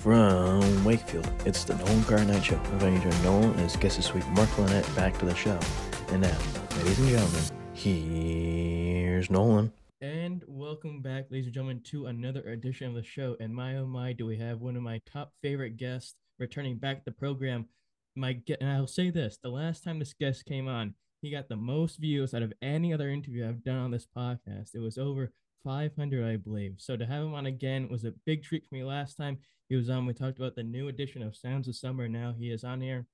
From Wakefield, it's the Nolan Carr Night Show. Inviting Joe Nolan and his guest this week, Mark Linett, back to the show. And now, ladies and gentlemen, here's Nolan. And welcome back, ladies and gentlemen, to another edition of the show. And my oh my, do we have one of my top favorite guests returning back to the program? My and I'll say this: the last time this guest came on, he got the most views out of any other interview I've done on this podcast. It was over 500, I believe. So to have him on again was a big treat for me last time. He was on. We talked about the new edition of Sounds of Summer. Now he is on here.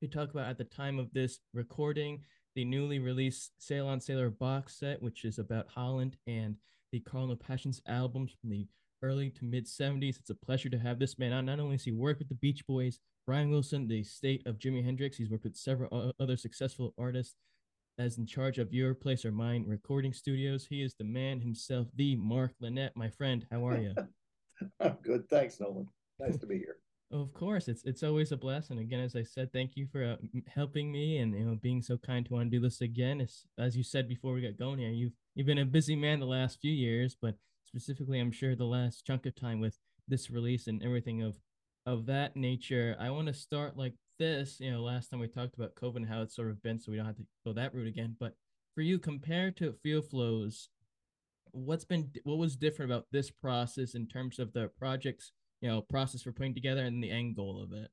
We talk about at the time of this recording the newly released Sail on Sailor box set, which is about Holland and the Carnival Passions albums from the early to mid 70s. It's a pleasure to have this man on. Not only has he worked with the Beach Boys, Brian Wilson, the state of Jimi Hendrix, he's worked with several other successful artists as in charge of Your Place or Mine recording studios. He is the man himself, the Mark Linett. My friend, how are you? I'm good. Thanks, Nolan. Nice to be here. Of course, it's it's always a blessing. Again, as I said, thank you for uh, helping me and you know being so kind to want to do this again. It's, as you said before we got going here, you've you've been a busy man the last few years, but specifically, I'm sure the last chunk of time with this release and everything of of that nature. I want to start like this. You know, last time we talked about COVID and how it's sort of been, so we don't have to go that route again. But for you, compared to Feel Flows, what's been what was different about this process in terms of the project's you know process for putting together and the end goal of it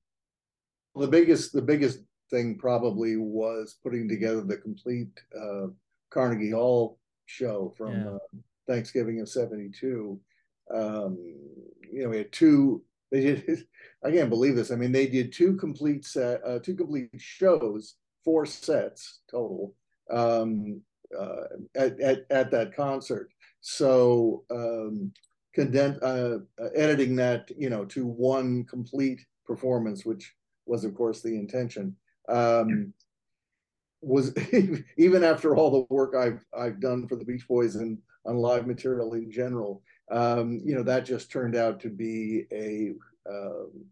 the biggest the biggest thing probably was putting together the complete uh, carnegie hall show from yeah. uh, thanksgiving of 72 um, you know we had two they did i can't believe this i mean they did two complete set uh, two complete shows four sets total um, uh, at, at, at that concert so um, condense, uh, uh, editing that, you know, to one complete performance, which was, of course, the intention. Um, was even after all the work I've I've done for the Beach Boys and on live material in general, um, you know, that just turned out to be a um,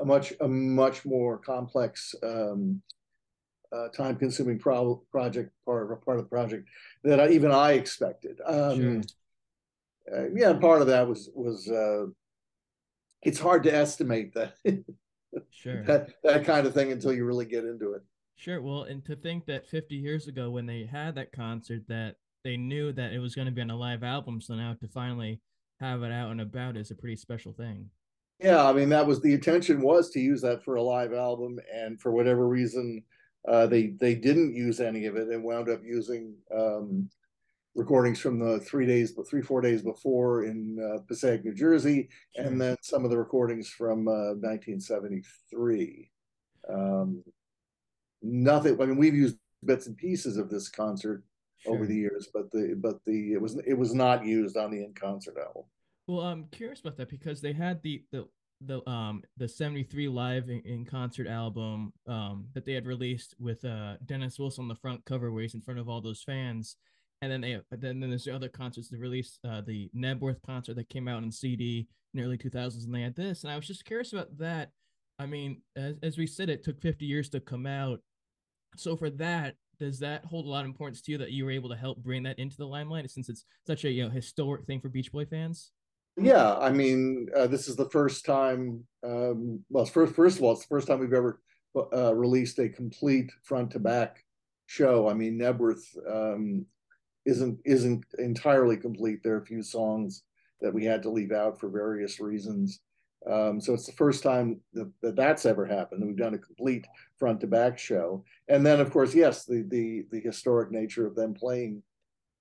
a much a much more complex um, uh, time consuming pro- project part of part of the project that I, even I expected. Um, sure. uh, yeah, part of that was was uh, it's hard to estimate that sure that that kind of thing until you really get into it. Sure. Well, and to think that 50 years ago when they had that concert that they knew that it was going to be on a live album, so now to finally have it out and about is a pretty special thing. Yeah, I mean that was the intention was to use that for a live album, and for whatever reason, uh, they they didn't use any of it and wound up using um, recordings from the three days, but three four days before in uh, Passaic, New Jersey, sure. and then some of the recordings from uh, 1973. Um, nothing. I mean, we've used bits and pieces of this concert sure. over the years, but the but the it was it was not used on the in concert album. Well, I'm curious about that because they had the the the um the 73 live in, in, concert album um that they had released with uh Dennis Wilson on the front cover where he's in front of all those fans and then they then, then there's the other concerts they released uh the Knebworth concert that came out in CD in the early 2000s and they had this and I was just curious about that I mean as, as we said it took 50 years to come out so for that does that hold a lot of importance to you that you were able to help bring that into the limelight since it's such a you know historic thing for Beach Boy fans yeah, I mean, uh, this is the first time. Um, well, first, first of all, it's the first time we've ever uh, released a complete front to back show. I mean, Knebworth um, isn't isn't entirely complete. There are a few songs that we had to leave out for various reasons. Um, so it's the first time that, that, that's ever happened. We've done a complete front to back show, and then of course, yes, the the the historic nature of them playing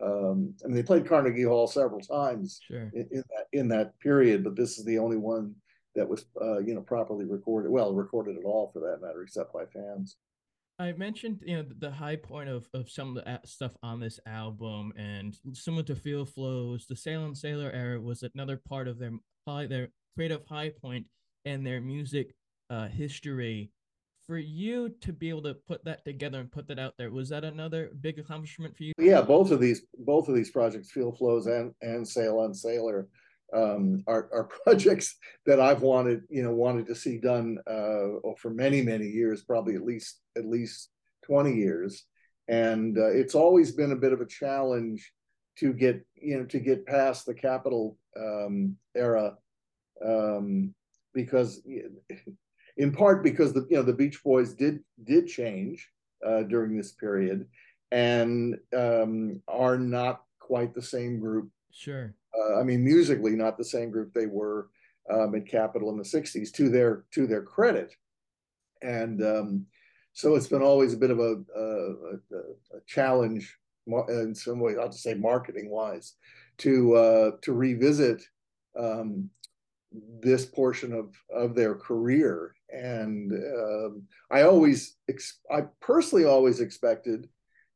um, I mean, they played Carnegie Hall several times sure. in, in, that in that period, but this is the only one that was, uh, you know, properly recorded. Well, recorded at all, for that matter, except by fans. I mentioned, you know, the high point of, of some of the stuff on this album, and similar to Feel Flows, the Sail on Sailor era was another part of their high, their creative high point and their music uh, history. For you to be able to put that together and put that out there was that another big accomplishment for you? Yeah both of these both of these projects feel flows and and sail on sailor um, are, are projects that i've wanted you know wanted to see done uh, for many many years probably at least at least 20 years. And uh, it's always been a bit of a challenge to get you know to get past the Capitol um, era um, because in part because the you know the Beach Boys did did change uh, during this period and um, are not quite the same group. Sure. Uh, I mean, musically, not the same group they were um, at Capitol in the '60s. To their to their credit, and um, so it's been always a bit of a, a, a challenge in some ways. I'll just say marketing wise to uh, to revisit um, this portion of of their career. And um, I always, I personally always expected,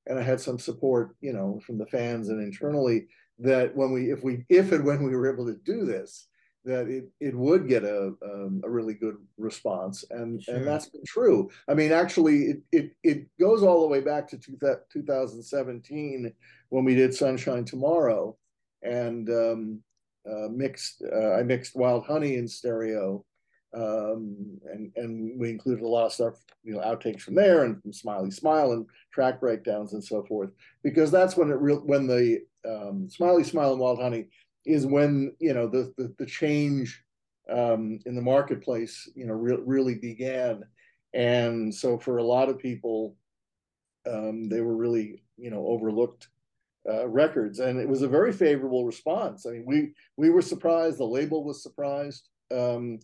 and I had some support, you know, from the fans and internally that when we, if we, if and when we were able to do this, that it, it would get a um, a really good response and sure. and that's been true i mean actually it, it it goes all the way back to two, 2017 when we did sunshine tomorrow and um, uh, mixed uh, i mixed wild honey in stereo um, and and we included a lot of stuff you know outtakes from there and from smiley smile and track breakdowns and so forth because that's when it real when the um, smiley smile and wild honey is when you know the the, the change um, in the marketplace you know re- really began, and so for a lot of people, um, they were really you know overlooked uh, records, and it was a very favorable response. I mean, we we were surprised, the label was surprised um,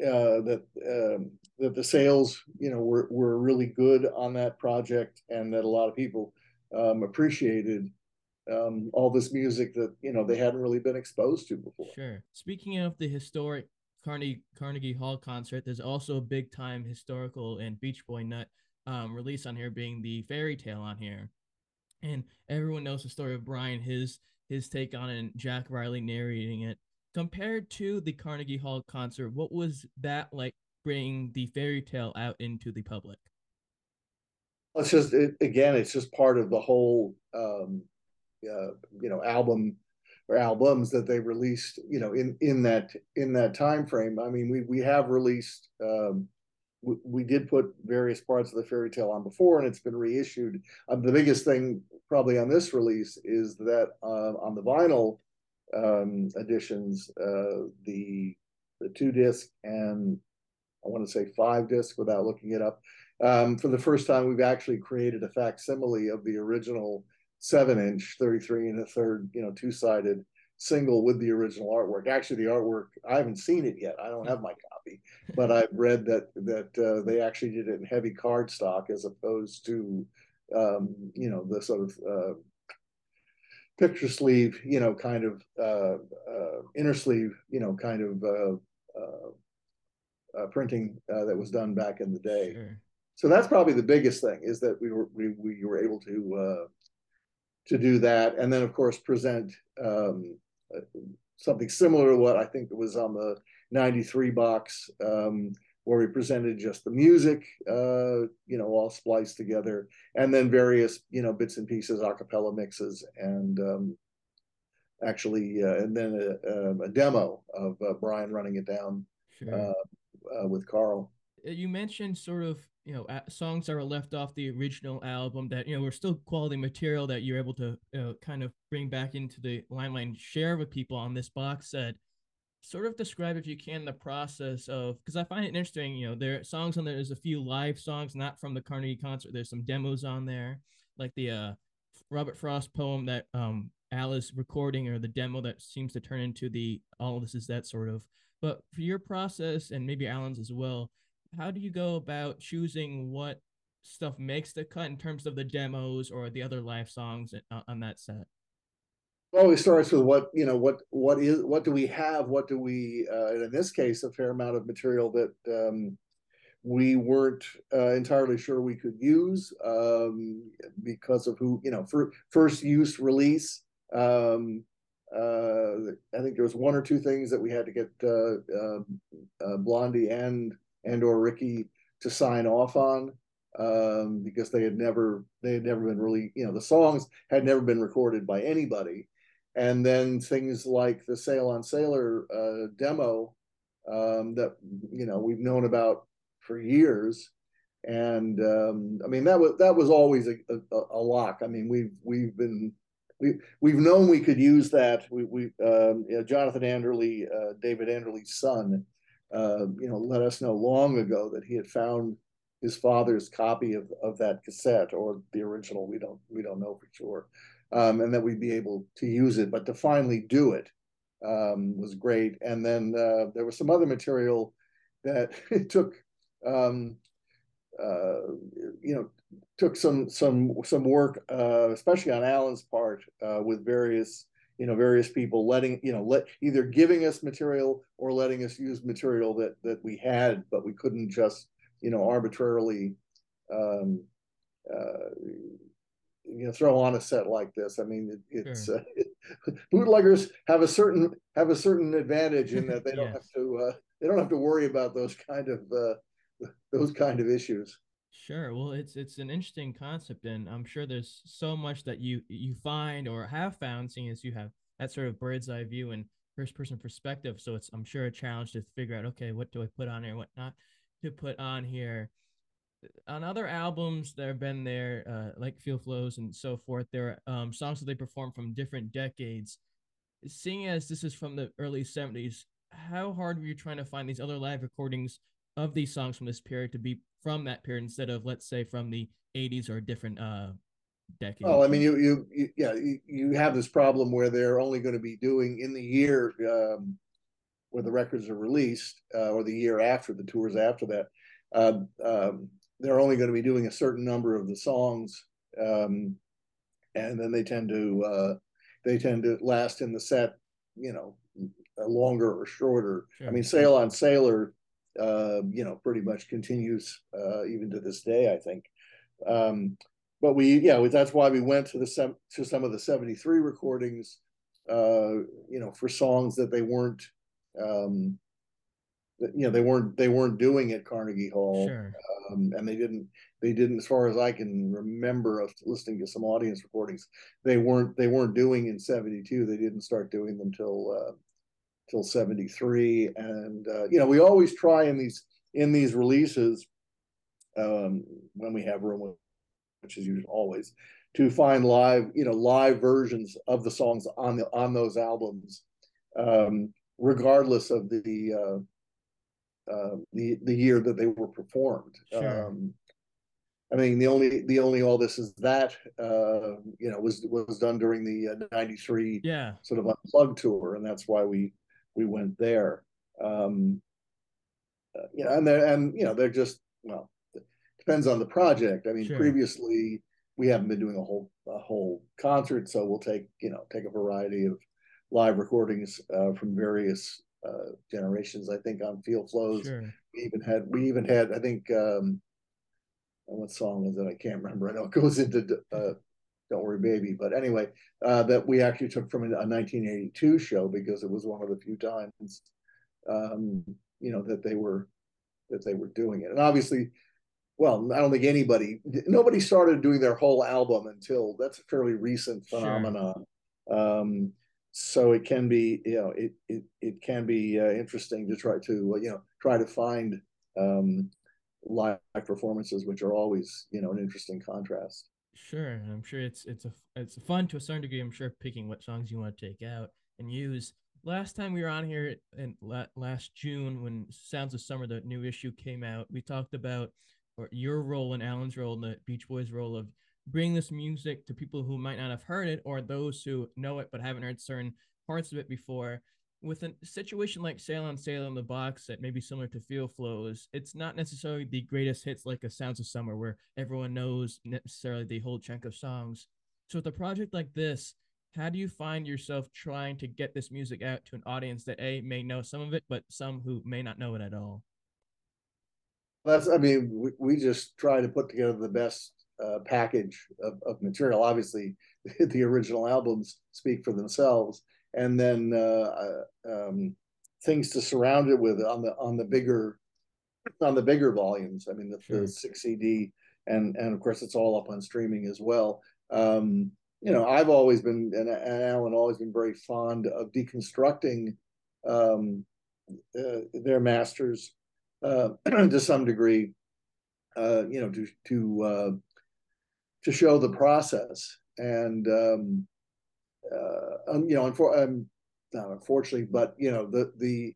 uh, that um, that the sales you know were were really good on that project, and that a lot of people um, appreciated um, all this music that you know they hadn't really been exposed to before. Sure. Speaking of the historic Carnegie Carnegie Hall concert, there's also a big time historical and Beach Boy nut um, release on here, being the fairy tale on here, and everyone knows the story of Brian, his his take on it, and Jack Riley narrating it. Compared to the Carnegie Hall concert, what was that like bringing the fairy tale out into the public? It's just it, again, it's just part of the whole um, uh, you know album or albums that they released you know in in that in that time frame i mean we we have released um, we, did put various parts of the fairy tale on before and it's been reissued um, the biggest thing probably on this release is that uh, on the vinyl um, editions uh, the the two disc and i want to say five disc without looking it up um, for the first time we've actually created a facsimile of the original seven inch, 33 and a third, you know, two sided single with the original artwork. Actually, the artwork, I haven't seen it yet. I don't have my copy, but I've read that, that uh, they actually did it in heavy cardstock as opposed to, um, you know, the sort of, uh, picture sleeve, you know, kind of uh, uh, inner sleeve, you know, kind of uh, uh, uh printing uh, that was done back in the day. Sure. So that's probably the biggest thing is that we were we, we were able to uh, to do that, and then of course present um, something similar to what I think was on the '93 box, um, where we presented just the music, uh, you know, all spliced together, and then various you know bits and pieces, acapella mixes, and um, actually, uh, and then a, um, a, demo of uh, Brian running it down sure. Uh, uh, with Carl. Uh, you mentioned sort of you know songs that were left off the original album that you know were still quality material that you're able to you know, kind of bring back into the limelight and share with people on this box set sort of describe if you can the process of because i find it interesting you know there are songs on there there's a few live songs not from the carnegie concert there's some demos on there like the uh robert frost poem that um al is recording or the demo that seems to turn into the all this is that sort of but for your process and maybe alan's as well how do you go about choosing what stuff makes the cut in terms of the demos or the other live songs on that set? Always starts with what you know what what is what do we have? What do we uh, in this case a fair amount of material that um, we weren't uh, entirely sure we could use um, because of who you know for first use release um, uh, I think there was one or two things that we had to get uh, um, uh, Blondie and and or Ricky to sign off on um, because they had never they had never been really you know the songs had never been recorded by anybody, and then things like the Sail on Sailor uh, demo um, that you know we've known about for years, and um, I mean that was that was always a, a, a lock. I mean we've we've been we we've known we could use that. We we um, you know, Jonathan Anderle, uh, David Anderle's son, uh, you know, let us know long ago that he had found his father's copy of, of that cassette or the original. We don't we don't know for sure, um, and that we'd be able to use it. But to finally do it um, was great. And then uh, there was some other material that it took. Um, uh, you know, took some some some work, uh, especially on Alan's part, uh, with various you know various people letting you know let either giving us material or letting us use material that that we had, but we couldn't just you know arbitrarily um, uh, you know throw on a set like this. I mean, it, it's sure. uh, bootleggers have a certain have a certain advantage in that they don't have to uh, they don't have to worry about those kind of uh, those kind of issues. Sure. Well, it's it's an interesting concept, and I'm sure there's so much that you you find or have found, seeing as you have that sort of bird's eye view and first person perspective. So it's I'm sure a challenge to figure out, okay, what do I put on here, what not to put on here. On other albums that have been there, uh, like Feel Flows and so forth, there are um, songs that they perform from different decades. Seeing as this is from the early 70s, how hard were you trying to find these other live recordings of these songs from this period to be from that period instead of let's say from the 80s or a different uh decade well i mean you, you, you yeah you, you, have this problem where they're only going to be doing in the year um, where the records are released uh, or the year after the tours after that uh, um, they're only going to be doing a certain number of the songs um, and then they tend to uh, they tend to last in the set you know longer or shorter sure. i mean sail on sailor uh, you know, pretty much continues uh, even to this day, I think. Um, but we, yeah, that's why we went to the to some of the '73 recordings, uh, you know, for songs that they weren't, um, you know, they weren't they weren't doing at Carnegie Hall, sure. um, and they didn't they didn't, as far as I can remember of listening to some audience recordings, they weren't they weren't doing in '72. They didn't start doing them till uh, till 73 and uh, you know we always try in these in these releases um, when we have room which is usually always to find live you know live versions of the songs on the on those albums um, regardless of the uh, uh, the the year that they were performed sure. um, I mean, the only the only all this is that uh, you know was was done during the '93 uh, yeah sort of unplugged tour, and that's why we we went there. Um, uh, you know, and they're and you know they're just well depends on the project. I mean, sure. previously we haven't been doing a whole a whole concert, so we'll take you know take a variety of live recordings uh, from various uh, generations. I think on Feel Flows, sure. we even had we even had I think um, what song was it? I can't remember. I know it goes into uh, don't Worry Baby. But anyway, uh, that we actually took from a, 1982 show because it was one of the few times, um, you know, that they were that they were doing it. And obviously, well, I don't think anybody, nobody started doing their whole album until that's a fairly recent phenomenon. Sure. Um, so it can be, you know, it it it can be uh, interesting to try to, you know, try to find um, live performances, which are always, you know, an interesting contrast. Sure, I'm sure it's it's a it's fun to a certain degree. I'm sure picking what songs you want to take out and use. Last time we were on here in last June when Sounds of Summer, the new issue came out, we talked about or your role and Alan's role and the Beach Boys' role of bringing this music to people who might not have heard it or those who know it but haven't heard certain parts of it before with a situation like Sail on Sail in the box that may be similar to Feel Flows, it's not necessarily the greatest hits like a Sounds of Summer where everyone knows necessarily the whole chunk of songs. So with a project like this, how do you find yourself trying to get this music out to an audience that a may know some of it, but some who may not know it at all? That's I mean, we, we just try to put together the best uh, package of, of material. Obviously, the original albums speak for themselves and then uh, uh, um, things to surround it with on the on the bigger on the bigger volumes. I mean, the, sure. the six CD, and and of course it's all up on streaming as well. Um, you know, I've always been and, and Alan always been very fond of deconstructing um, uh, their masters uh, to some degree. Uh, you know, to to uh, to show the process. And um, uh, um, you know, um, not unfortunately, but you know, the the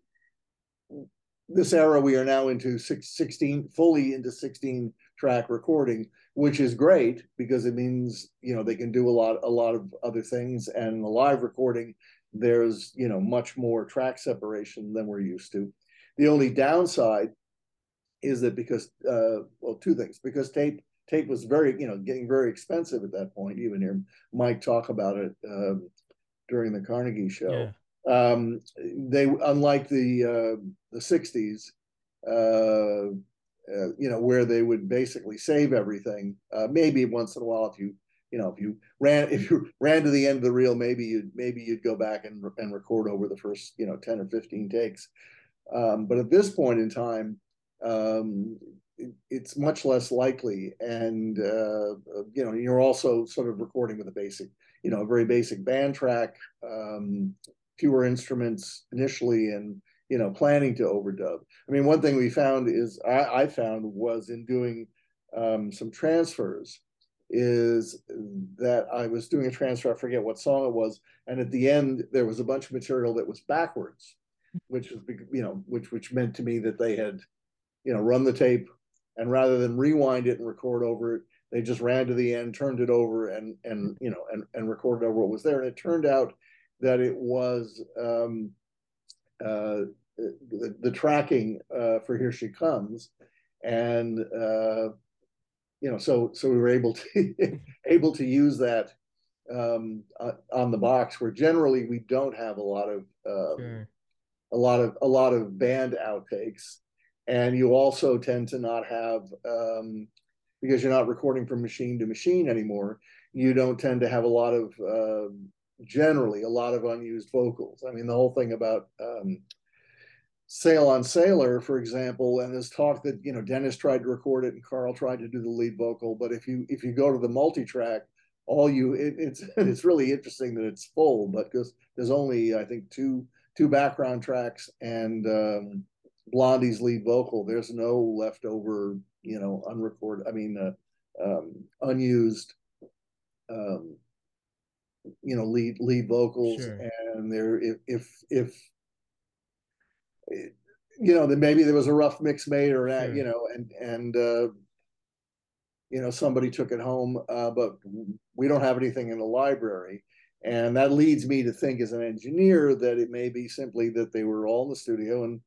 this era we are now into six, 16 fully into 16 track recording which is great because it means you know they can do a lot a lot of other things. And the live recording there's you know much more track separation than we're used to. The only downside is that because uh well two things because tape tape was very you know getting very expensive at that point. Even hear mike talk about it um, during the carnegie show. Yeah. Um, they unlike the uh, the 60s uh, uh, you know where they would basically save everything uh, maybe once in a while if you you know if you ran if you ran to the end of the reel maybe you'd maybe you'd go back and, and record over the first you know 10 or 15 takes. Um, but at this point in time um, it, it's much less likely and uh, you know you're also sort of recording with a basic you know a very basic band track um, fewer instruments initially and you know planning to overdub. I mean one thing we found is i, I found was in doing um, some transfers is that i was doing a transfer i forget what song it was and at the end there was a bunch of material that was backwards which was you know which which meant to me that they had you know run the tape and rather than rewind it and record over it they just ran to the end turned it over and and you know and, and recorded over what was there. And it turned out that it was um, uh, the, the, tracking uh, for Here She Comes, and uh, you know, so so we were able to able to use that um, on the box, where generally we don't have a lot of um, sure. a lot of a lot of band outtakes, and you also tend to not have um, because you're not recording from machine to machine anymore. You don't tend to have a lot of uh, generally a lot of unused vocals. I mean, the whole thing about um, Sail on Sailor, for example, and this talk that you know Dennis tried to record it and Carl tried to do the lead vocal, but if you if you go to the multi-track, all you it, it's it's really interesting that it's full, but because there's only I think two two background tracks and um, Blondie's lead vocal. There's no leftover, you know, unrecorded. I mean, uh, um, unused um, you know lead lead vocals sure. and there if if if you know then maybe there was a rough mix made or that sure. you know and and uh you know somebody took it home uh but we don't have anything in the library and that leads me to think as an engineer that it may be simply that they were all in the studio and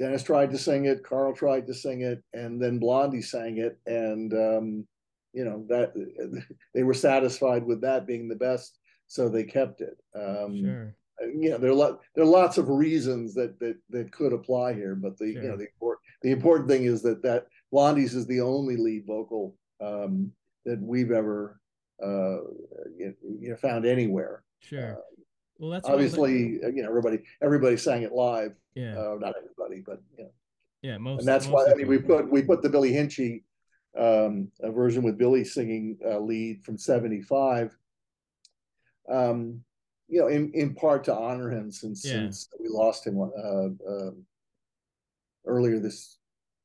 Dennis tried to sing it, Carl tried to sing it, and then Blondie sang it, and um, you know that they were satisfied with that being the best, so they kept it. Um, sure. You know, there are lot, there are lots of reasons that that that could apply here, but the sure. you know the important the important thing is that that Blondie's is the only lead vocal um, that we've ever uh, you know found anywhere. Sure. Uh, well, that's obviously you know everybody everybody sang it live. Yeah. Uh, not everybody, but you know. Yeah, most. And that's most why I mean we put we put the Billy Hinsche um, a version with Billy singing uh, lead from 75. Um, you know, in, in part to honor him since, yeah. since we lost him uh, uh, earlier this,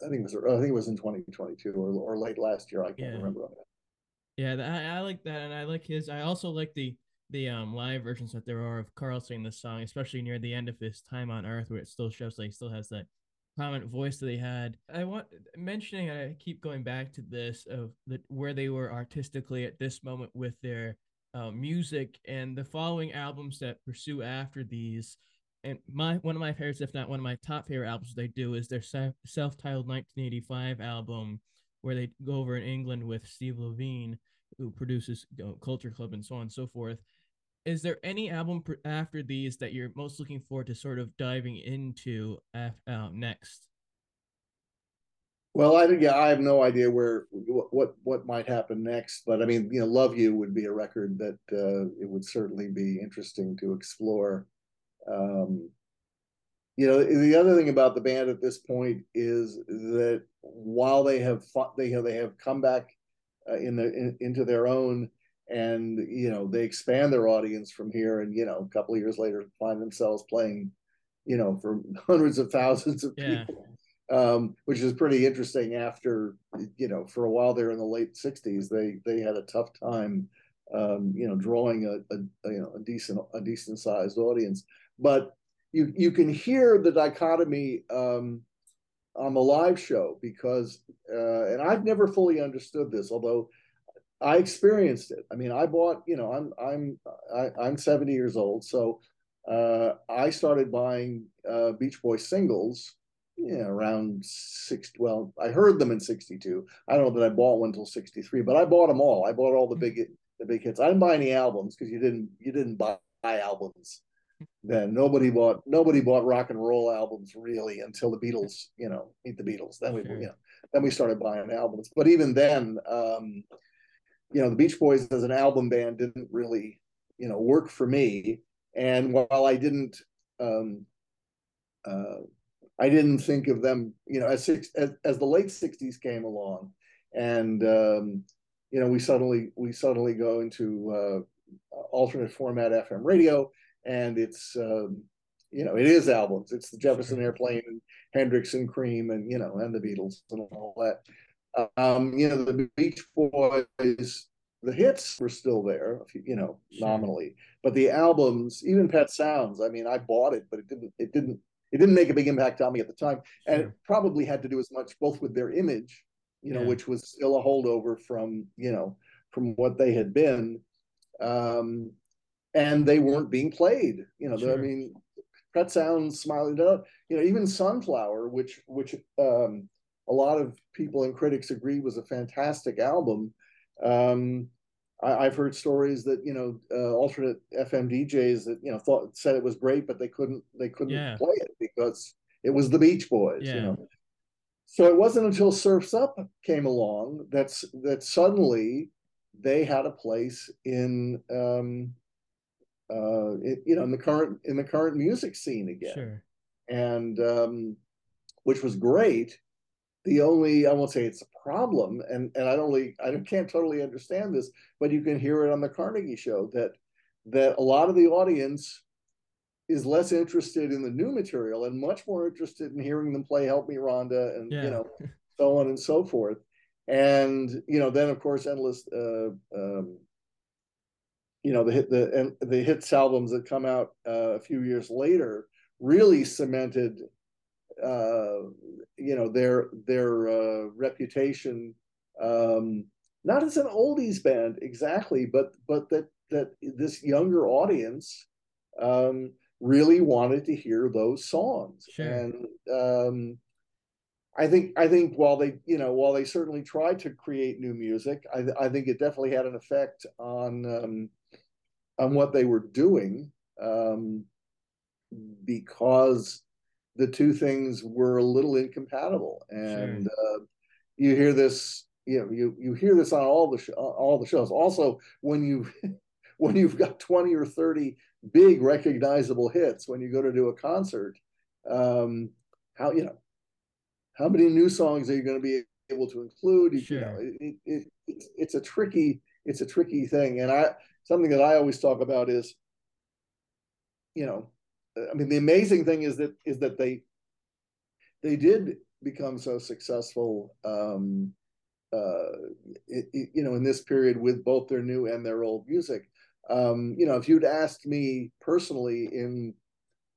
I think it was, I think it was in 2022 or, or late last year. I can't yeah. remember. Yeah, I, I like that. And I like his, I also like the, the um live versions that there are of Carl singing this song, especially near the end of his time on Earth, where it still shows like he still has that prominent voice that they had. I want mentioning, I keep going back to this of the, where they were artistically at this moment with their uh, music and the following albums that pursue after these. And my one of my favorites, if not one of my top favorite albums they do, is their self-titled 1985 album, where they go over in England with Steve Levine, who produces you know, Culture Club and so on and so forth is there any album after these that you're most looking forward to sort of diving into af- uh, next? Well, I yeah, I have no idea where what what might happen next, but I mean, you know, "Love You" would be a record that uh, it would certainly be interesting to explore. Um, you know, the other thing about the band at this point is that while they have fought, they have they have come back uh, in the in, into their own, and you know they expand their audience from here and you know a couple of years later find themselves playing you know for hundreds of thousands of yeah. people um, which is pretty interesting after you know for a while there in the late 60s they they had a tough time um, you know, drawing a, a, a, you know a decent a decent sized audience. But you you can hear the dichotomy um, on the live show because, uh, and I've never fully understood this, although I experienced it. I mean, I bought, you know, I'm I'm I, am i am 70 years old, so uh, I started buying uh, Beach Boys singles, you know, around six. Well, I heard them in '62. I don't know that I bought one until '63, but I bought them all. I bought all the big the big hits. I didn't buy any albums because you didn't you didn't buy albums then. Nobody bought nobody bought rock and roll albums really until the Beatles. You know, meet the Beatles. Then we you know then we started buying albums. But even then, um, you know, the Beach Boys as an album band didn't really you know work for me and while I didn't, um, uh, I didn't think of them, you know, as, six, as, as the late '60s came along, and um, you know, we suddenly we suddenly go into uh, alternate format FM radio, and it's um, you know, it is albums. It's the Jefferson Airplane and Hendrix and Cream and you know, and the Beatles and all that. Um, you know, the Beach Boys the hits were still there, you know, nominally, but the albums, even Pet Sounds, I mean, I bought it, but it didn't, it didn't, it didn't make a big impact on me at the time, and it probably had to do as much both with their image, you know, yeah. which was still a holdover from, you know, from what they had been, um, and they weren't being played, you know. Sure. I mean, Pet Sounds, Smiling Dove, you know, even Sunflower, which which um, a lot of people and critics agreed was a fantastic album. Um, I, have heard stories that you know uh, alternate FM DJs that you know thought said it was great, but they couldn't they couldn't yeah. play it because it was the Beach Boys. Yeah. You know, so it wasn't until Surfs Up came along that's that suddenly they had a place in um, uh, it, you know in the current in the current music scene again, sure. and um, which was great the only I won't say it's a problem, and and I don't really I can't totally understand this, but you can hear it on the Carnegie show that that a lot of the audience is less interested in the new material and much more interested in hearing them play "Help Me, Rhonda" and yeah. you know so on and so forth. And you know, then of course, endless. Uh, um, you know the hit the and the hits albums that come out uh, a few years later really cemented uh, you know their their uh, reputation um, not as an oldies band exactly, but but that that this younger audience um, really wanted to hear those songs, sure. and um, I think I think while they you know while they certainly tried to create new music, I, I think it definitely had an effect on um, on what they were doing um, because the two things were a little incompatible, and sure. uh, you hear this. You know, you you hear this on all the sh- all the shows. Also, when you when you've got twenty or thirty big recognizable hits when you go to do a concert, um, how you know how many new songs are you going to be able to include? Sure. You know, it, it, it, it's a tricky it's a tricky thing, and I something that I always talk about is, you know, I mean, the amazing thing is that is that they they did become so successful. Um, uh, it, it, you know, in this period with both their new and their old music. Um, you know, if you'd asked me personally in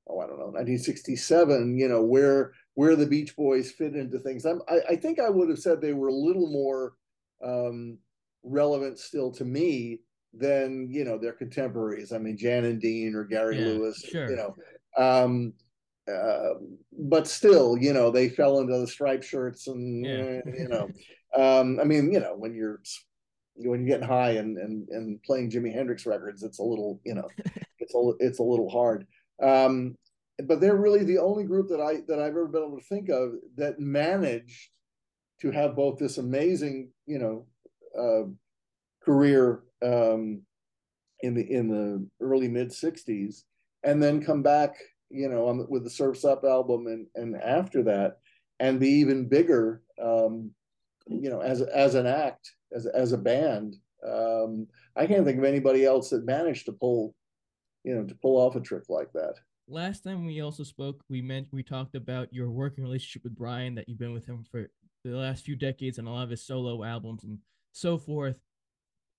oh, I don't know, 1967, you know, where where the Beach Boys fit into things, I'm, I, I think I would have said they were a little more um, relevant still to me than you know their contemporaries. I mean, Jan and Dean or Gary yeah, Lewis. Sure. You know, um, uh, but still, you know, they fell into the striped shirts and yeah. you know, um, I mean, you know, when you're when you're getting high and and and playing Jimi Hendrix records, it's a little, you know, it's a it's a little hard. Um, but they're really the only group that I that I've ever been able to think of that managed to have both this amazing, you know, uh, career um, in the in the early mid '60s, and then come back, you know, on, with the Surfs Up album, and and after that, and be even bigger, um, you know, as as an act, as as a band. Um, I can't think of anybody else that managed to pull, you know, to pull off a trick like that. Last time we also spoke, we meant we talked about your working relationship with Brian, that you've been with him for the last few decades and a lot of his solo albums and so forth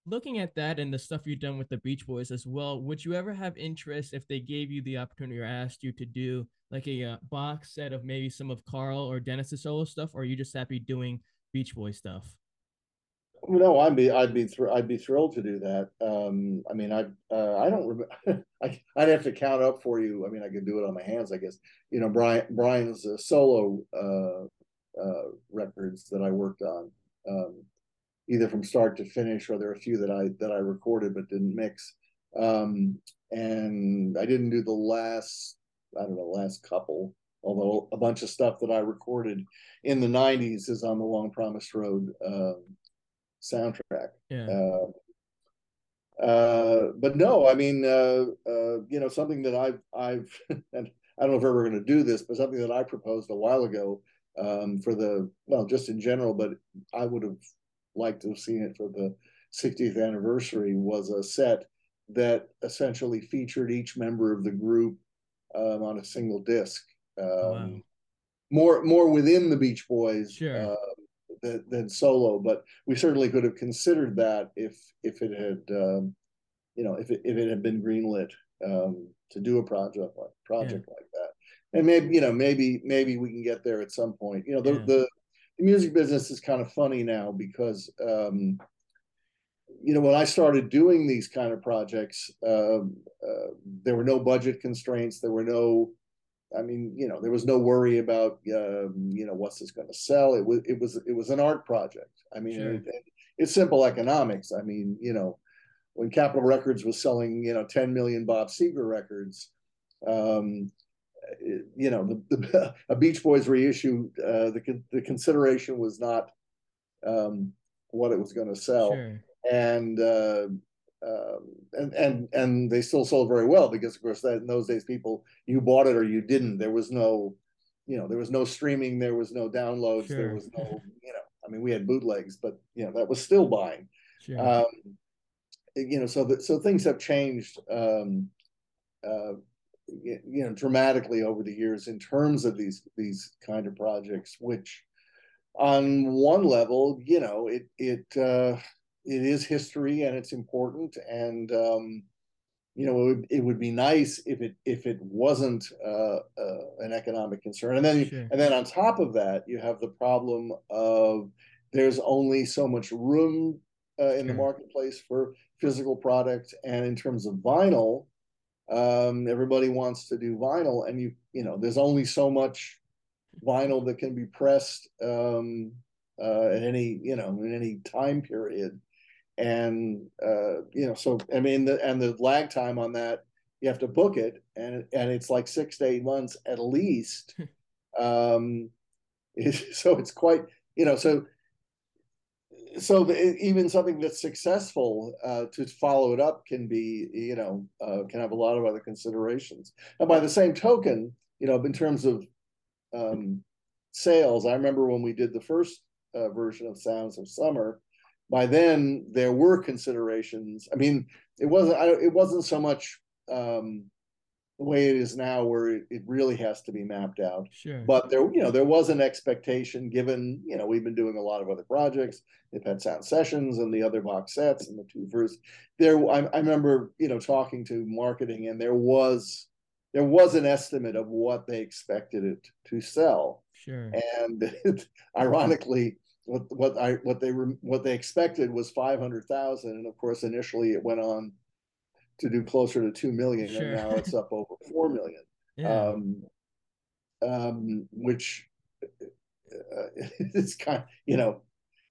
looking at that and the stuff you've done with the Beach Boys as well, would you ever have interest if they gave you the opportunity or asked you to do like a uh, box set of maybe some of Carl or Dennis's solo stuff, or are you just happy doing Beach Boy stuff? No, I'd be, I'd be, thr- I'd be thrilled to do that. Um, I mean, I, uh, I don't remember. I, I'd have to count up for you. I mean, I could do it on my hands, I guess. You know, Brian, Brian's uh, solo uh, uh, records that I worked on. Um, either from start to finish, or there are a few that I that I recorded but didn't mix. Um, and I didn't do the last, I don't know, last couple. Although a bunch of stuff that I recorded in the '90s is on the Long Promised Road um, soundtrack. Yeah. Uh, uh, but no, I mean, uh, uh, you know, something that I've, I've, and I don't know if we're ever going to do this, but something that I proposed a while ago um, for the, well, just in general, but I would have like to have seen it for the 60th anniversary was a set that essentially featured each member of the group um, on a single disc. Um, oh, wow. More more within the Beach Boys sure. uh, than, than, solo, but we certainly could have considered that if if it had um, you know if it, if it had been greenlit um, to do a project like project yeah. like that. And maybe you know maybe maybe we can get there at some point. You know the yeah. the the music business is kind of funny now because um, you know when I started doing these kind of projects, uh, uh, there were no budget constraints. There were no, I mean, you know, there was no worry about uh, you know what's this going to sell. It was it was it was an art project. I mean, sure. it, it, it's simple economics. I mean, you know, when Capitol Records was selling you know 10 million Bob Seger records. Um, you know, the, the, a Beach Boys reissue, uh, the the consideration was not um, what it was going to sell, sure. and uh, um, and and and they still sold very well because, of course, that in those days, people you bought it or you didn't. There was no, you know, there was no streaming, there was no downloads, sure. there was no, you know, I mean, we had bootlegs, but you know, that was still buying. Sure. Um, you know, so that so things have changed. Um, uh, you know dramatically over the years in terms of these these kind of projects which on one level you know it it uh it is history and it's important and um you know it would, it would be nice if it if it wasn't uh, uh an economic concern and then sure. and then on top of that you have the problem of there's only so much room uh, in sure. the marketplace for physical product and in terms of vinyl um, everybody wants to do vinyl, and you you know there's only so much vinyl that can be pressed um, uh, at any you know in any time period, and uh, you know so I mean the, and the lag time on that you have to book it, and and it's like six to eight months at least. um, it, so it's quite you know so so the, even something that's successful uh, to follow it up can be you know uh, can have a lot of other considerations. And by the same token you know in terms of um, sales i remember when we did the first uh, version of sounds of summer by then there were considerations. I mean it wasn't I, it wasn't so much um, the way it is now where it, it really has to be mapped out. Sure. But there you know there was an expectation given you know we've been doing a lot of other projects. They've had sound sessions and the other box sets and the two first. There I, I remember you know talking to marketing and there was there was an estimate of what they expected it to sell. Sure. And ironically what what I what they were what they expected was 500,000 and of course initially it went on to do closer to two million, sure. and now it's up over four million. Yeah. Um, um, which uh, it's kind, of, you know,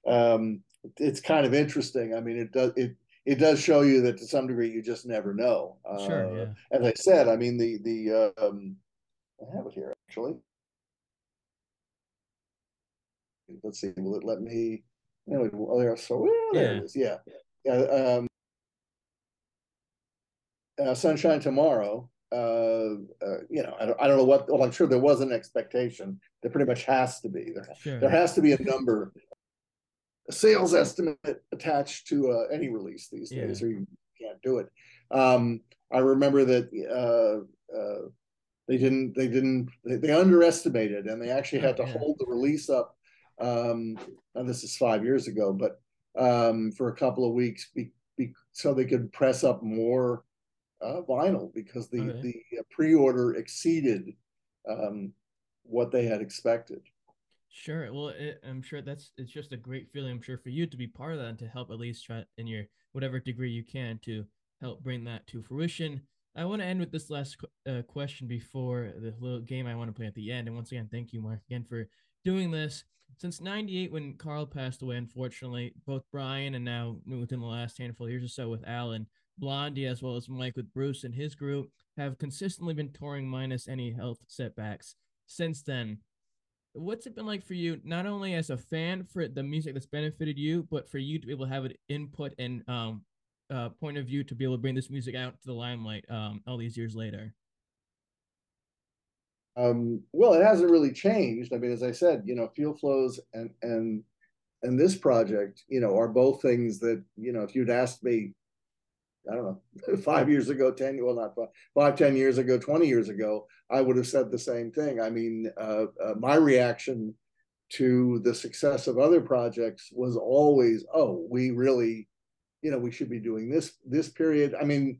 um, it's kind of interesting. I mean, it does it it does show you that to some degree you just never know. Uh, sure. Yeah. As I said, I mean the the um, I have it here actually. Let's see. Will it let me? No, oh, there. So well, there yeah. it is. Yeah. Yeah. Um, uh, Sunshine Tomorrow, uh, uh, you know, I don't, I don't know what, well, I'm sure there was an expectation. There pretty much has to be. There, sure. there has to be a number, a sales estimate attached to uh, any release these yeah. days, or you can't do it. Um, I remember that uh, uh, they didn't, they didn't, they, they, underestimated, and they actually had to yeah. hold the release up. Um, this is five years ago, but um, for a couple of weeks be, be, so they could press up more uh, vinyl because the the pre-order exceeded um, what they had expected. Sure. Well, it, I'm sure that's it's just a great feeling. I'm sure for you to be part of that and to help at least try in your whatever degree you can to help bring that to fruition. I want to end with this last uh, question before the little game I want to play at the end. And once again, thank you, Mark, again for doing this. Since '98, when Carl passed away, unfortunately, both Brian and now within the last handful of years or so with Alan, Blondie, as well as Mike with Bruce and his group, have consistently been touring minus any health setbacks since then what's it been like for you not only as a fan for the music that's benefited you but for you to be able to have an input and um uh point of view to be able to bring this music out to the limelight um all these years later Um, well, it hasn't really changed. I mean, as I said, you know, Feel Flows and and and this project, you know, are both things that you know, if you'd asked me, I don't know, five years ago, ten, well, not five, five, ten years ago, twenty years ago, I would have said the same thing. I mean, uh, uh, my reaction to the success of other projects was always, oh, we really, you know, we should be doing this this period. I mean,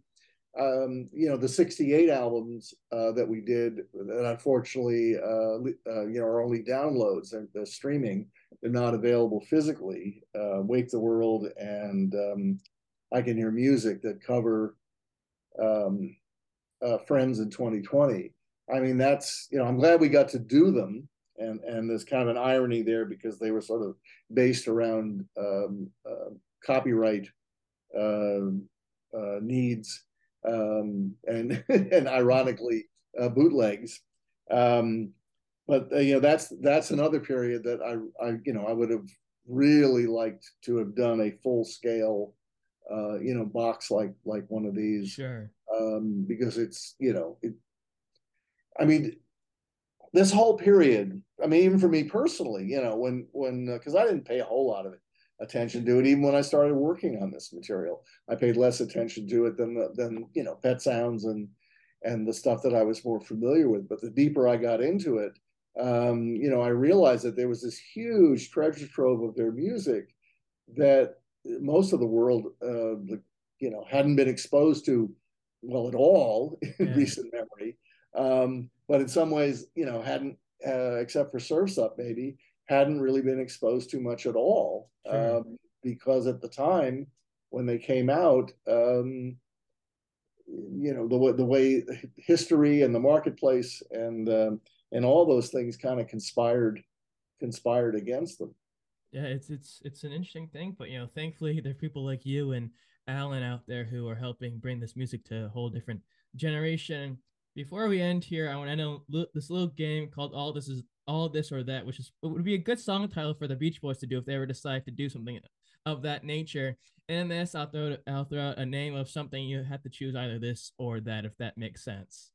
um, you know, the 68 albums uh, that we did that unfortunately, uh, uh, you know, are only downloads and the streaming. They're not available physically. Uh, Wake the World and um, I Can Hear Music that cover um, uh, Friends in 2020. I mean, that's, you know, I'm glad we got to do them. And, and there's kind of an irony there because they were sort of based around um, uh, copyright um, uh, needs um, and and ironically uh, bootlegs. Um, but uh, you know that's that's another period that I I you know I would have really liked to have done a full scale uh, you know box like like one of these sure um, because it's you know it. I mean, this whole period. I mean, even for me personally, you know, when when because I didn't pay a whole lot of it attention to it even when I started working on this material. I paid less attention to it than the, than you know Pet Sounds and and the stuff that I was more familiar with. But the deeper I got into it, um, you know, I realized that there was this huge treasure trove of their music that most of the world, uh, you know, hadn't been exposed to well at all in Yeah. recent memory. Um, but in some ways, you know, hadn't uh, except for Surfs Up maybe hadn't really been exposed to much at all Sure. um, because at the time when they came out, um, you know the way the way history and the marketplace and um, and all those things kind of conspired conspired against them. Yeah it's it's it's an interesting thing but you know thankfully there are people like you and alan out there who are helping bring this music to a whole different generation. Before we end here i want to know this little game called all this is all this or that which is it would be a good song title for the beach boys to do if they ever decide to do something of that nature. And in this i'll throw i'll throw out a name of something you have to choose either this or that if that makes sense.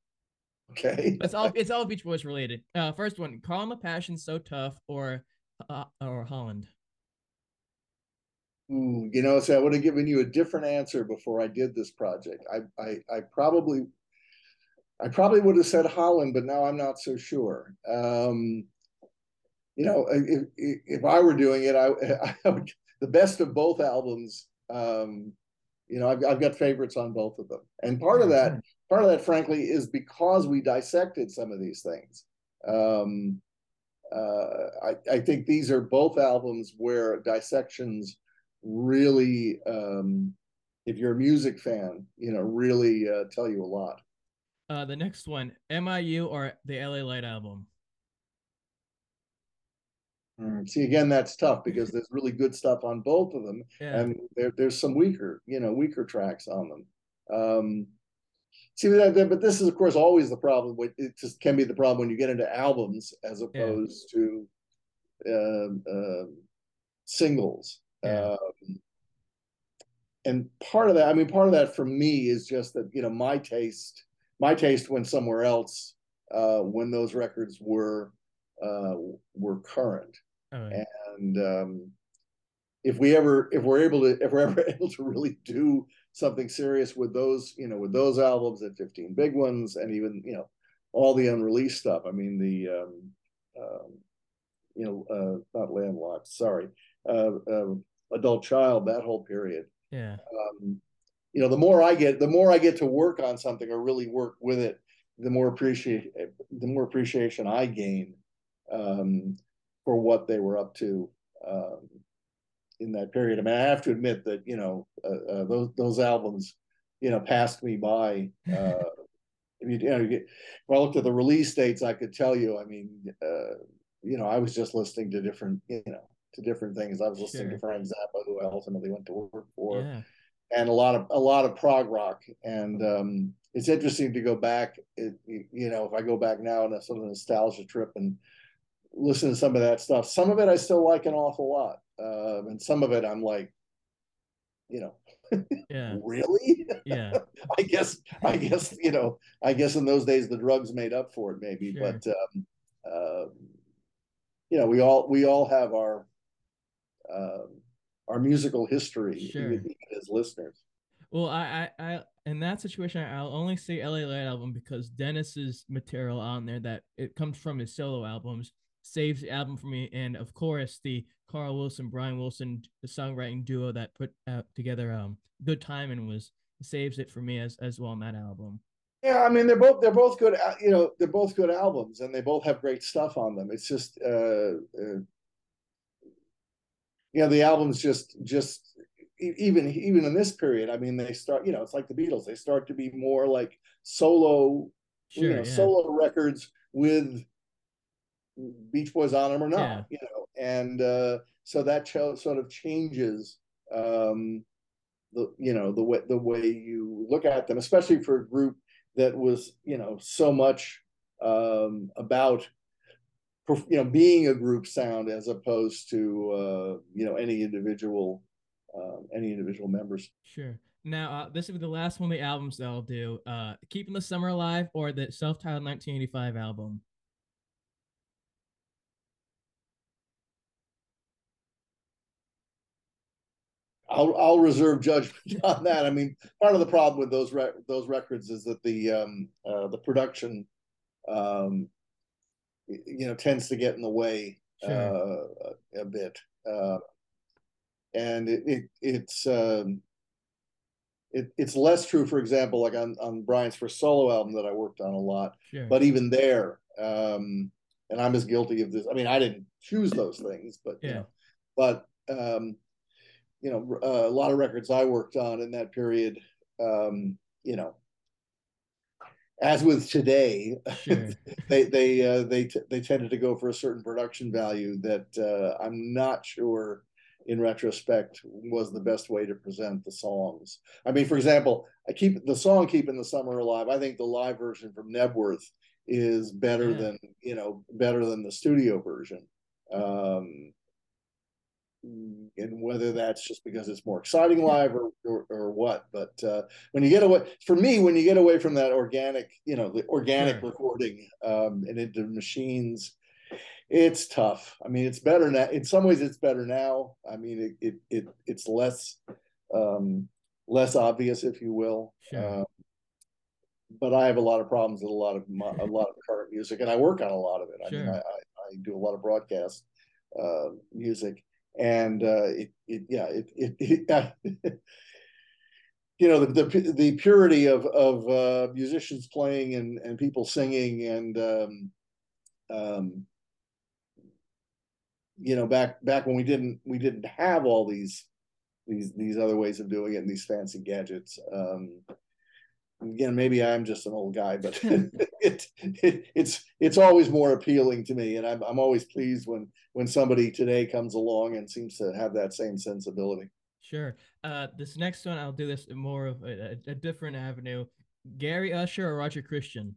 Okay, it's all it's all beach boys related. Uh first one Carl and the Passions so tough or uh, or holland Ooh, you know, so I would have given you a different answer before I did this project. I I, I probably I probably would have said Holland, but now I'm not so sure. Um, you know, if, if, if I were doing it, I, I would the best of both albums. Um, you know, I've, I've got favorites on both of them, and part of that, part of that, frankly, is because we dissected some of these things. Um, I, I think these are both albums where dissections really, um, if you're a music fan, you know, really uh, tell you a lot. Uh, the next one, MIU or the LA Light album? Mm, See, again, that's tough because there's really good stuff on both of them, Yeah. and there, there's some weaker, you know, weaker tracks on them. Um, see, that, but this is, of course, always the problem. With, it just can be the problem when you get into albums as opposed to um, um, singles. Yeah. Um, and part of that, I mean, part of that for me is just that you know my taste, my taste went somewhere else uh, when those records were uh, were current Oh, yeah. and um, if we ever if we're able to if we're ever able to really do something serious with those you know with those albums and 15 big ones and even you know all the unreleased stuff i mean the um, um, you know uh, not landlocked sorry uh, uh, adult child that whole period Yeah. Um, you know, the more I get, the more I get to work on something or really work with it, the more appreciate, the more appreciation I gain um, for what they were up to um, in that period. I mean, I have to admit that you know uh, uh, those those albums, you know, passed me by. Uh, you know, if I looked at the release dates, I could tell you. I mean, uh, you know, I was just listening to different, you know, to different things. I was listening sure. to Frank Zappa, who I ultimately went to work for, yeah. and a lot of a lot of prog rock. And um, it's interesting to go back. It, you know, if I go back now on a sort of nostalgia trip and listen to some of that stuff, some of it I still like an awful lot, um, and some of it I'm like, you know, yeah. really? Yeah. I guess i guess you know i guess in those days the drugs made up for it maybe sure. but um, uh, you know we all we all have our uh, our musical history sure. as listeners. Well I, I i in that situation i'll only say la light album because dennis's material on there that it comes from his solo albums saves the album for me and of course the Carl Wilson, Brian Wilson, the songwriting duo that put out together um Good Time and was saves it for me as as well on that album. Yeah, I mean they're both they're both good. You know, they're both good albums, and they both have great stuff on them. It's just, uh, uh you know, the albums just just even even in this period. I mean, they start. You know, it's like the Beatles. They start to be more like solo, sure, you know, yeah. solo records with Beach Boys on them or not. Yeah. You know, and uh, so that sort of changes um, the you know the way the way you look at them, especially for a group that was you know so much um, about you know being a group sound as opposed to uh, you know any individual uh, any individual members. Sure. Now, uh, this will be the last one of the albums that I'll do. Uh, Keeping the Summer Alive or the self-titled 1985 album. I'll I'll reserve judgment on that. I mean, part of the problem with those re- those records is that the um, uh, the production, um, you know, tends to get in the way sure. uh, a bit, uh, and it, it it's um, it, it's less true, for example, like on on Brian's first solo album that I worked on a lot. Sure. But even there, um, and I'm as guilty of this. I mean, I didn't choose those things, but yeah. you know, but um, you know, uh, a lot of records I worked on in that period, um, you know, as with today, sure. they they uh, they t- they tended to go for a certain production value that uh, I'm not sure, in retrospect, was the best way to present the songs. I mean, for example, I keep the song "Keeping the Summer Alive." I think the live version from Knebworth is better yeah. than you know better than the studio version. Um, and whether that's just because it's more exciting live or or, or what. But uh, when you get away, for me, when you get away from that organic, you know, the organic sure. recording um, and into machines, it's tough. I mean, it's better now. In some ways, it's better now. I mean, it it, it it's less um, less obvious, if you will. Sure. Uh, but I have a lot of problems with a lot of my, a lot of current music, and I work on a lot of it. I mean, I, I, I do a lot of broadcast uh, music, and uh, it, it, yeah, it, it, it uh, you know, the, the, the purity of of uh, musicians playing and and people singing and um, um, you know, back back when we didn't we didn't have all these these these other ways of doing it and these fancy gadgets. Um, again, maybe I'm just an old guy, but it, it, it's it's always more appealing to me, and I'm I'm always pleased when when somebody today comes along and seems to have that same sensibility. Sure. Uh, this next one, I'll do this more of a, a different avenue. Gary Usher or Roger Christian?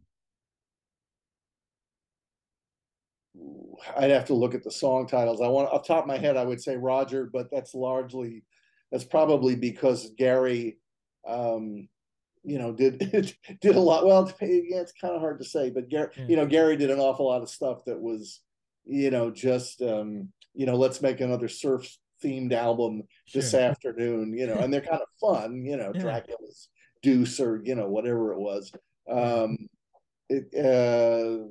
I'd have to look at the song titles. I want off top of my head, I would say Roger, but that's largely that's probably because Gary um, you know, did did a lot. Well, yeah, it's kind of hard to say, but Gary, yeah. you know, Gary did an awful lot of stuff that was, you know, just um, you know, let's make another surf themed album sure. this afternoon, you know, and they're kind of fun, you know, yeah. Dracula's Deuce or you know whatever it was. Um, it, uh,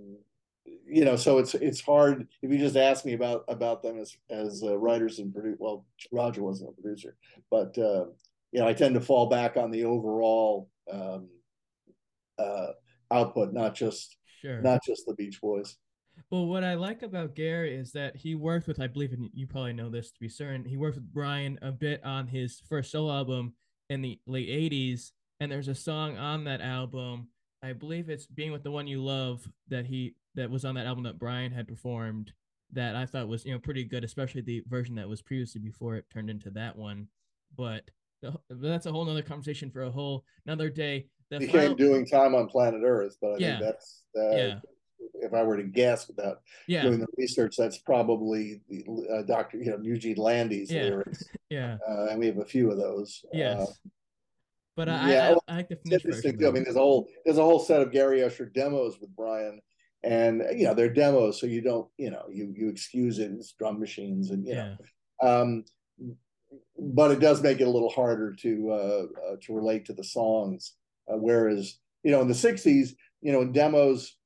you know, so it's it's hard if you just ask me about about them as as uh, writers and produce. Well, Roger wasn't a producer, but uh, you know, I tend to fall back on the overall um, uh, output, not just sure. not just the Beach Boys. Well, what I like about Gary is that he worked with, I believe, and you probably know this to be certain, he worked with Brian a bit on his first solo album in the late 80s. And there's a song on that album, I believe it's Being with the One You Love, that he that was on that album that Brian had performed that I thought was, you know, pretty good, especially the version that was previously before it turned into that one. But the, that's a whole nother conversation for a whole another day. The Became final... doing time on planet Earth, but I yeah. think that's uh, yeah if I were to guess without yeah. doing the research, that's probably the uh, Doctor, you know, Eugene Landy's yeah. lyrics. yeah, uh, and we have a few of those. Yes, uh, but I, yeah, I, I, I like the finished version. I mean, there's a whole there's a whole set of Gary Usher demos with Brian, and you know they're demos, so you don't, you know, you you excuse it. It's drum machines, and you yeah. know. Um, but it does make it a little harder to uh, uh to relate to the songs. Uh, whereas, you know, in the '60s, you know, demos,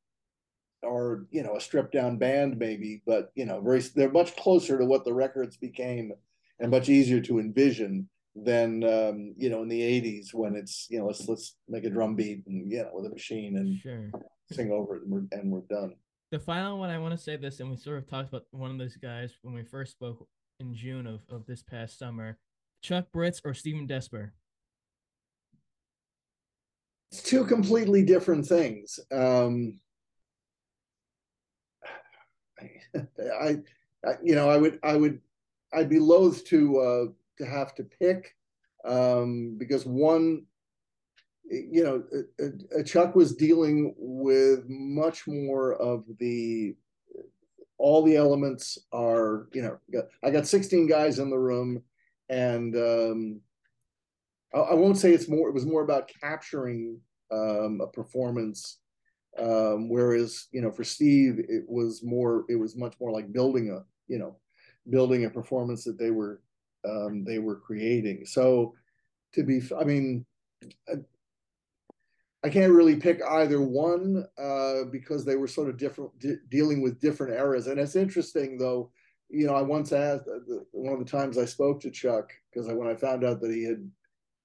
are you know a stripped down band maybe but you know very they're much closer to what the records became and much easier to envision than um, you know in the 80s when it's you know let's let's make a drum beat and you know with a machine and sure. sing over it and we're, and we're done the final one i want to say this and we sort of talked about one of those guys when we first spoke in june of, of this past summer chuck britz or stephen desper? It's two completely different things. Um I, I, you know, I would, I would, I'd be loath to uh, to have to pick um, because one, you know, uh, uh, Chuck was dealing with much more of the all the elements are, you know, I got 16 guys in the room, and um, I, I won't say it's more. It was more about capturing um, a performance um, whereas, you know, for Steve, it was more, it was much more like building a, you know, building a performance that they were, um, they were creating. So to be, I mean, I, can't really pick either one uh, because they were sort of different, dealing with different eras. And it's interesting though, you know, I once asked uh, one of the times I spoke to Chuck because when I found out that he had,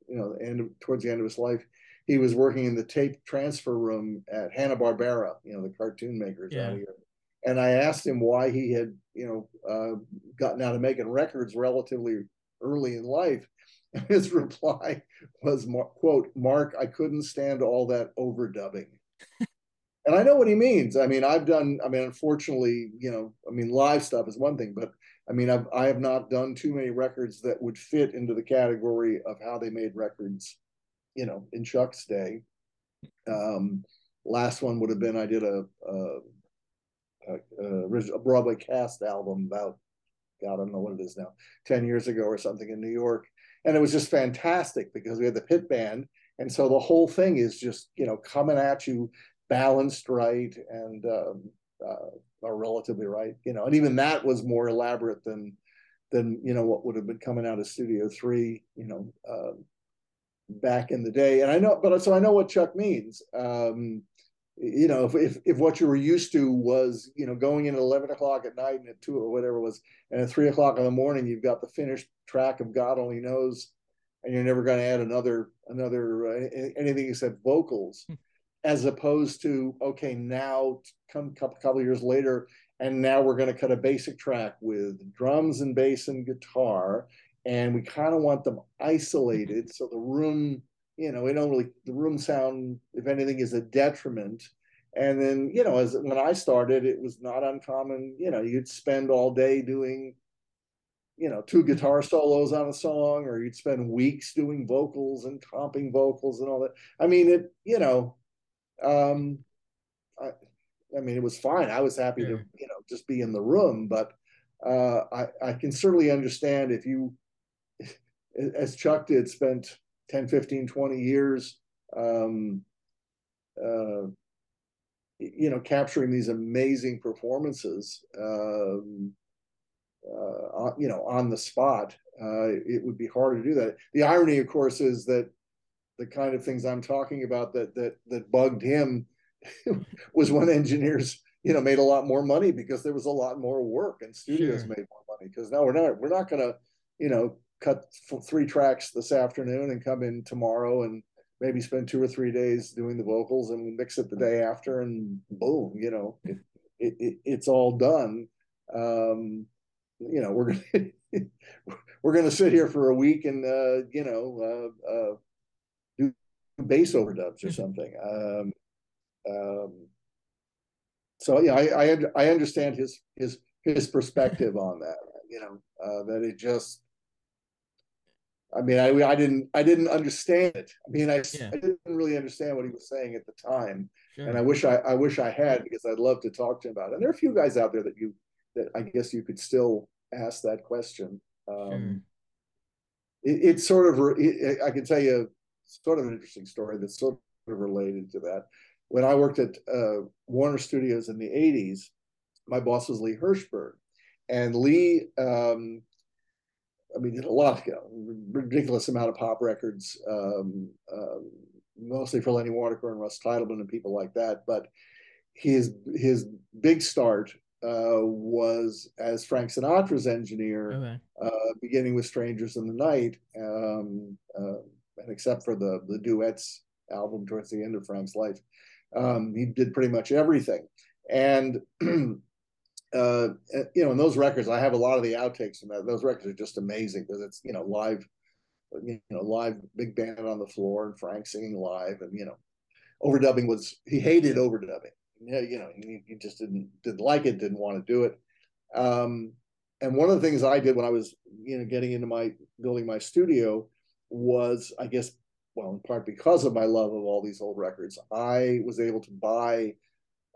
you know, end towards the end of his life, he was working in the tape transfer room at Hanna Barbera, you know, the cartoon makers yeah. out here. And I asked him why he had, you know, uh, gotten out of making records relatively early in life. And his reply was, "quote Mark, I couldn't stand all that overdubbing." and I know what he means. I mean, I've done. I mean, unfortunately, you know, I mean, live stuff is one thing, but I mean, I've I have not done too many records that would fit into the category of how they made records you know, in Chuck's day. Um, last one would have been I did a, a, a, a Broadway cast album about God, I don't know what it is now, 10 years ago or something in New York. And it was just fantastic because we had the pit band. And so the whole thing is just, you know, coming at you balanced right and um, uh, are relatively right, you know, and even that was more elaborate than, than, you know, what would have been coming out of Studio Three, you know, uh, back in the day. And I know, but so I know what Chuck means. Um, you know, if, if, if what you were used to was, you know, going in at 11 o'clock at night and at two or whatever it was, and at three o'clock in the morning, you've got the finished track of God only knows, and you're never going to add another, another, uh, anything except vocals, hmm. as opposed to, okay, now come a couple, couple years later, and now we're going to cut a basic track with drums and bass and guitar and we kind of want them isolated so the room you know we don't really the room sound if anything is a detriment. And then you know as when i started it was not uncommon you know you'd spend all day doing you know two guitar solos on a song or you'd spend weeks doing vocals and comping vocals and all that. I mean it you know um i i mean it was fine. I was happy yeah. to you know just be in the room but uh i i can certainly understand if you as Chuck did, spent 10, 15, 20 years, um, uh, you know, capturing these amazing performances, um, uh, you know, on the spot. Uh, it would be hard to do that. The irony, of course, is that the kind of things I'm talking about that that that bugged him was when engineers, you know, made a lot more money because there was a lot more work and studios sure. made more money. Because now we're not we're not going to, you know, cut three tracks this afternoon and come in tomorrow and maybe spend two or three days doing the vocals and mix it the day after and boom you know it, it, it it's all done. Um you know we're gonna we're gonna sit here for a week and uh you know uh, uh do bass overdubs or something. Um um so yeah i i, I understand his his his perspective on that you know uh that it just I mean, I I didn't I didn't understand it. I mean, I, yeah. I didn't really understand what he was saying at the time, sure. and I wish I I wish I had because I'd love to talk to him about it. And there are a few guys out there that you that I guess you could still ask that question. Um, sure. it, it's sort of it, I can tell you sort of an interesting story that's sort of related to that. When I worked at uh, Warner Studios in the '80s, my boss was Lee Herschberg, and Lee. Um, I mean, did a lot, you know, ridiculous amount of pop records, um, um, mostly for Lenny Waronker and Russ Titelman and people like that. But his his big start uh, was as Frank Sinatra's engineer, okay. uh, beginning with "Strangers in the Night," um, uh, and except for the the duets album towards the end of Frank's life, um, he did pretty much everything. And uh, you know, in those records, I have a lot of the outtakes from that. Those records are just amazing because it's you know live, you know, live big band on the floor and Frank singing live, and you know, overdubbing was he hated overdubbing. You know, he, he just didn't didn't like it, didn't want to do it. Um, and one of the things I did when I was you know getting into my building my studio was, I guess, well, in part because of my love of all these old records, I was able to buy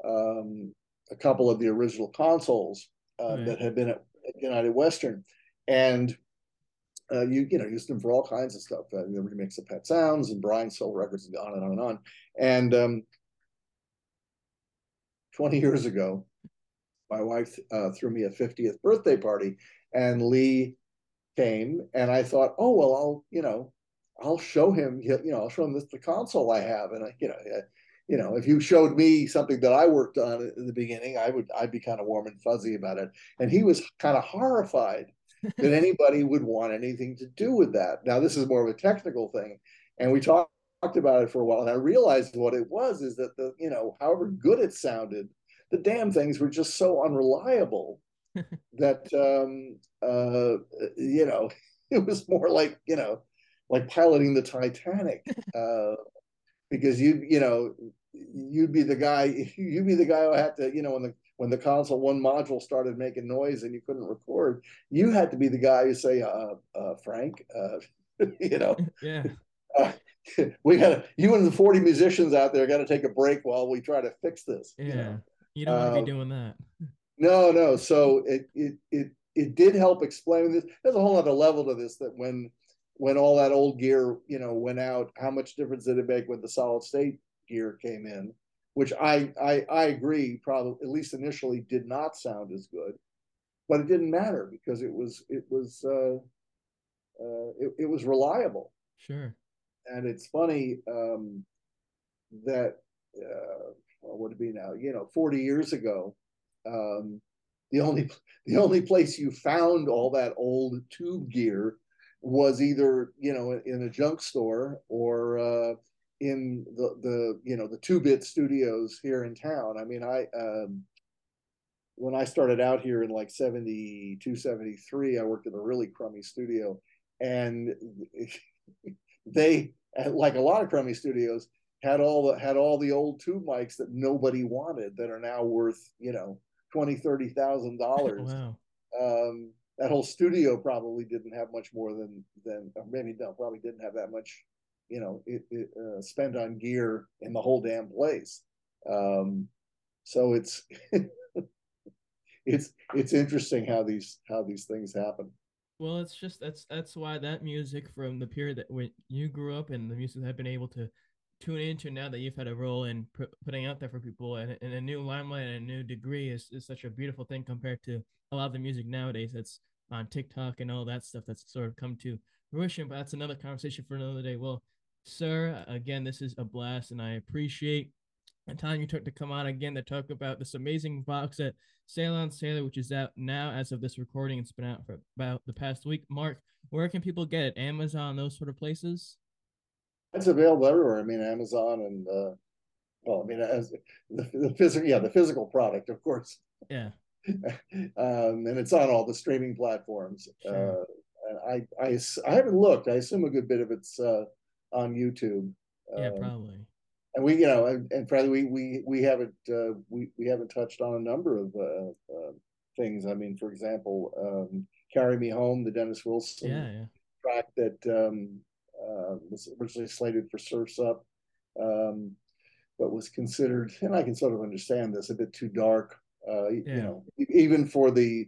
um, a couple of the original consoles uh, right. that had been at United Western, and uh, you you know used them for all kinds of stuff. Uh, the remix of Pet Sounds and Brian sold records and on and on and on. And um, twenty years ago, my wife uh, threw me a 50th birthday party, and Lee came, and I thought, oh well, I'll you know I'll show him, you know, I'll show him this the console I have, and I, you know, you know, if you showed me something that I worked on in the beginning, I would I'd be kind of warm and fuzzy about it. And he was kind of horrified that anybody would want anything to do with that. Now, this is more of a technical thing, and we talked talked about it for a while, and I realized what it was is that the you know, however good it sounded, the damn things were just so unreliable that um uh you know it was more like you know like piloting the Titanic. Uh, because you you know you'd be the guy you'd be the guy who had to you know when the when the console one module started making noise and you couldn't record you had to be the guy who say uh, uh frank uh you know? Yeah. Uh, we got you and the 40 musicians out there got to take a break while we try to fix this yeah. you, know? you don't want to be um, doing that. no no. So it it it it did help explain this. There's a whole other level to this that when when all that old gear you know went out how much difference did it make when the solid state gear came in, which I, I, I agree probably at least initially did not sound as good, but it didn't matter because it was it was uh, uh, it, it was reliable. Sure. And it's funny um, that uh, what would it be now? You know, forty years ago, um, the only the only place you found all that old tube gear was either you know in a junk store or uh, in the the you know the two bit studios here in town. I mean, I um, when I started out here in like 72, 73, I worked in a really crummy studio, and they like a lot of crummy studios had all the had all the old tube mics that nobody wanted that are now worth you know twenty thirty thousand dollars. Wow. Um, that whole studio probably didn't have much more than than maybe no probably didn't have that much you know it, it uh, spent on gear in the whole damn place. Um, so it's it's it's interesting how these how these things happen. Well it's just that's that's why that music from the period that when you grew up and the music i've been able to tune into now that you've had a role in putting out there for people and, and a new limelight and a new degree is, is such a beautiful thing compared to a lot of the music nowadays that's on tiktok and all that stuff that's sort of come to fruition but that's another conversation for another day. Well sir. Again, this is a blast, and I appreciate the time you took to come on again to talk about this amazing box set, Sail on Sailor, which is out now as of this recording. It's been out for about the past week. Mark, where can people get it? Amazon, those sort of places? It's available everywhere. I mean, Amazon and uh, well, I mean, as the, the physical, yeah, the physical product, of course. Yeah. um, and it's on all the streaming platforms. Sure. Uh, I, I, I haven't looked. I assume a good bit of it's uh, on YouTube. Yeah, um, probably. And we, you know, and, and probably we we we haven't uh, we we haven't touched on a number of uh, uh, things. I mean, for example, um, "Carry Me Home," the Dennis Wilson yeah, yeah. track that um, uh, was originally slated for Surfs Up, um, but was considered, and I can sort of understand this, a bit too dark. Uh, yeah. You know, even for the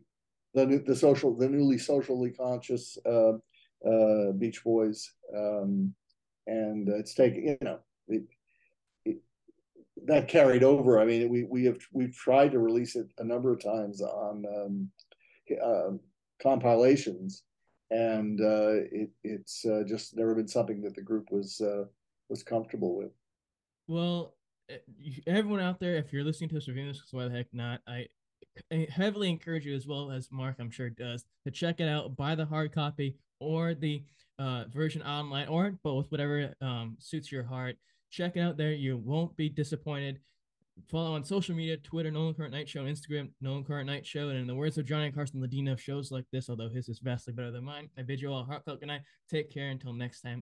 the the social the newly socially conscious uh, uh, Beach Boys, um, and it's taken you know it, it, that carried over. I mean, we we have we've tried to release it a number of times on um, uh, compilations, and uh, it it's uh, just never been something that the group was uh, was comfortable with. Well, eh, everyone out there, if you're listening to this review, this, why the heck not? I heavily encourage you as well as Mark, I'm sure does, to check it out, buy the hard copy or the uh, version online or both, whatever um, suits your heart. Check it out there. You won't be disappointed. Follow on social media, Twitter, Nolan Carr Night Show, Instagram, Nolan Carr Night Show. And in the words of Johnny Carson Ladino, shows like this, although his is vastly better than mine, I bid you all a heartfelt good night. Take care until next time.